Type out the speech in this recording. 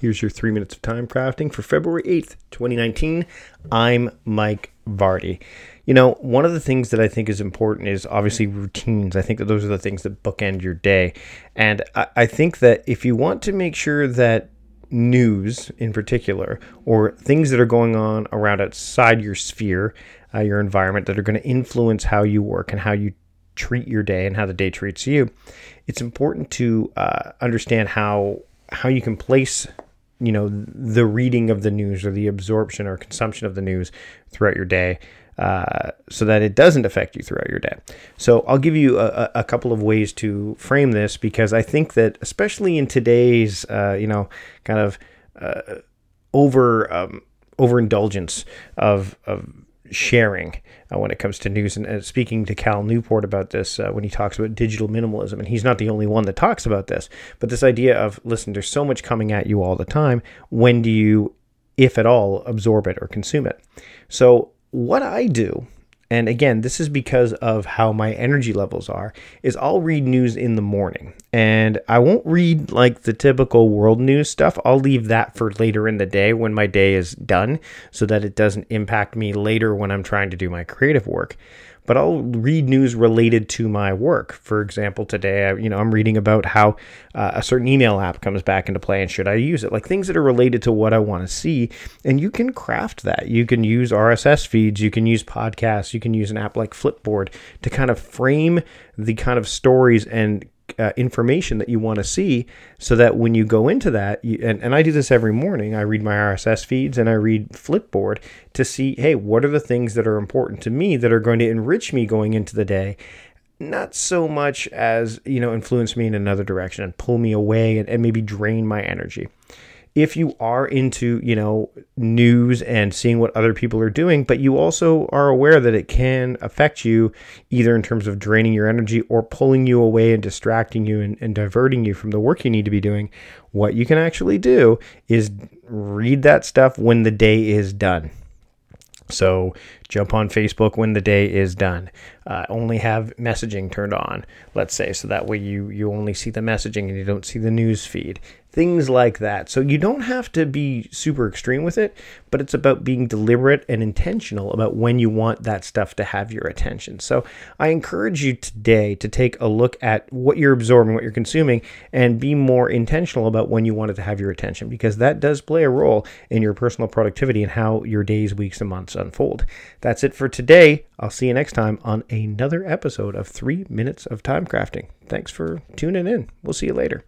Here's your three minutes of time crafting for February 8th, 2019. I'm Mike Vardy. You know, one of the things that I think is important is obviously routines. I think that those are the things that bookend your day. And I, I think that if you want to make sure that news in particular, or things that are going on around outside your sphere, uh, your environment, that are going to influence how you work and how you treat your day and how the day treats you, it's important to uh, understand how how you can place you know the reading of the news or the absorption or consumption of the news throughout your day uh, so that it doesn't affect you throughout your day. So i'll give you a, a, couple of ways to frame this because i think that especially in today's uh, you know kind of uh, over um, overindulgence of of sharing uh, when it comes to news. And uh, speaking to Cal Newport about this uh, when he talks about digital minimalism, and he's not the only one that talks about this, but this idea of listen, there's so much coming at you all the time. When do you, if at all, absorb it or consume it? So, what I do and again, this is because of how my energy levels are, is I'll read news in the morning. And I won't read like the typical world news stuff. I'll leave that for later in the day when my day is done so that it doesn't impact me later when I'm trying to do my creative work but I'll read news related to my work. For example, today, I, you know, I'm reading about how uh, a certain email app comes back into play and should I use it? Like things that are related to what I want to see. And you can craft that. You can use RSS feeds, you can use podcasts, you can use an app like Flipboard to kind of frame the kind of stories and uh, information that you want to see so that when you go into that you, and, and i do this every morning. I read my rss feeds and i read flipboard to see hey what are the things that are important to me that are going to enrich me going into the day? Not so much as you know influence me in another direction and pull me away and, and maybe drain my energy if you are into, you know, news and seeing what other people are doing, but you also are aware that it can affect you either in terms of draining your energy or pulling you away and distracting you and, and diverting you from the work you need to be doing, what you can actually do is read that stuff when the day is done. So jump on Facebook when the day is done. Uh, only have messaging turned on, let's say, so that way you you only see the messaging and you don't see the news feed things like that. So you don't have to be super extreme with it, but it's about being deliberate and intentional about when you want that stuff to have your attention. So I encourage you today to take a look at what you're absorbing, what you're consuming, and be more intentional about when you want it to have your attention because that does play a role in your personal productivity and how your days, weeks, and months unfold. That's it for today. I'll see you next time on another episode of Three Minutes of Time Crafting. Thanks for tuning in. We'll see you later.